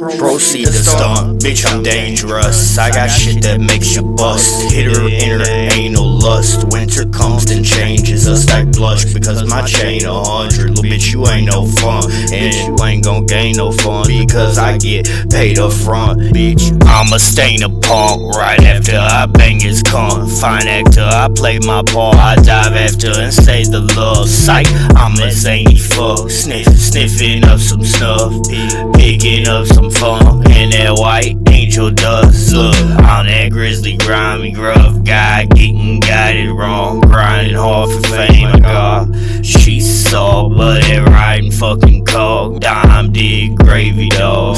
Proceed to stomp, bitch, I'm dangerous. I got shit that makes you bust. Hit her in her lust. Winter comes, and changes us like blush. Because my chain a hundred, little bitch, you ain't no fun. And you ain't gon' gain no fun because I get paid up front, bitch. I'ma stain a punk right after I bang his cunt. Fine actor, I play my part. I dive after and say the love. Sight, I'm a zany fuck. Sniff, sniffing up some stuff. Picking up some funk. And that white angel dust. Look, I'm that grizzly, grimy, gruff guy. Getting it wrong. Grinding hard for fame, I got. She saw, but it riding fucking cog. Dime dig gravy dog.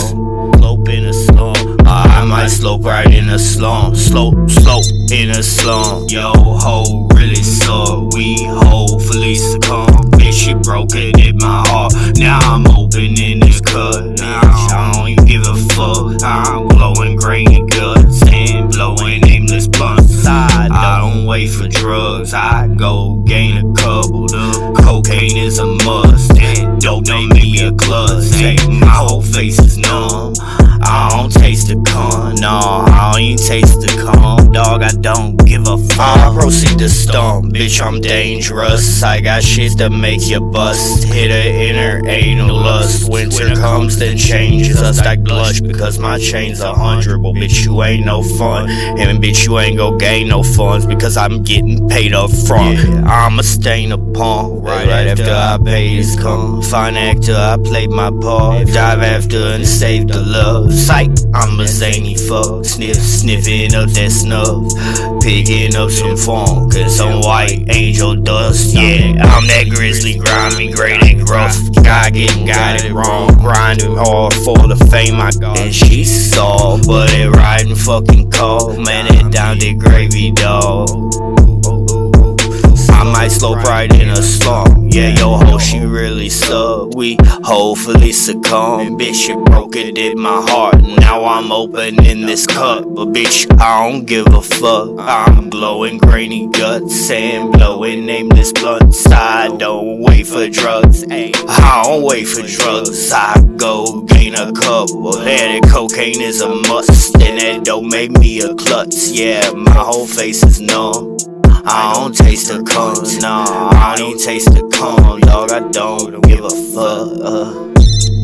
Slope in a slump. I might slope right in a slump. Slope, slope in a slump. Yo, ho, really suck. We hopefully succumb. Bitch, she broke it in my heart. Now I'm opening this cut. Now fuck. I'm blowing grainy guts and blowing nameless blunts. I don't wait for drugs. I go gain a couple. The cocaine is a must. And dope don't make me a klutz. Hey, my whole face is numb. I don't taste the con, no, I don't even taste the con, dog. I don't give a fuck. I proceed to stomp, bitch. I'm dangerous. I got shit to make you bust. Hit her in her anal lust. Winter comes, then changes us I blush because my chain's a hundred. But bitch, you ain't no fun, and bitch, you ain't gon' gain no funds because I'm getting paid up front. I'ma stain a punk right, right after I pay this come. Fine actor, I played my part. Dive after and save the love. Sight, I'm a zany fuck. Sniff, sniffing up that Picking up some funk and some white angel dust. Yeah, I'm that grizzly, grimy, great and gruff. Guy getting got it wrong. Grinding hard for the fame I got. And she saw, but it riding fucking cold. Man, it down the gravy dog. I might slope right in a slump. Yeah, yo ho, she really suck. We hopefully succumb. Bitch, you broke it in my heart. Now I'm opening this cup. But bitch, I don't give a fuck. I'm glowing grainy guts and blowing nameless blunts. I don't wait for drugs. I don't wait for drugs. I go gain a couple. That cocaine is a must. And that don't make me a klutz. Yeah, my whole face is numb. I don't taste the crumbs, nah. I don't taste the cum, dog. I don't give a fuck. Uh.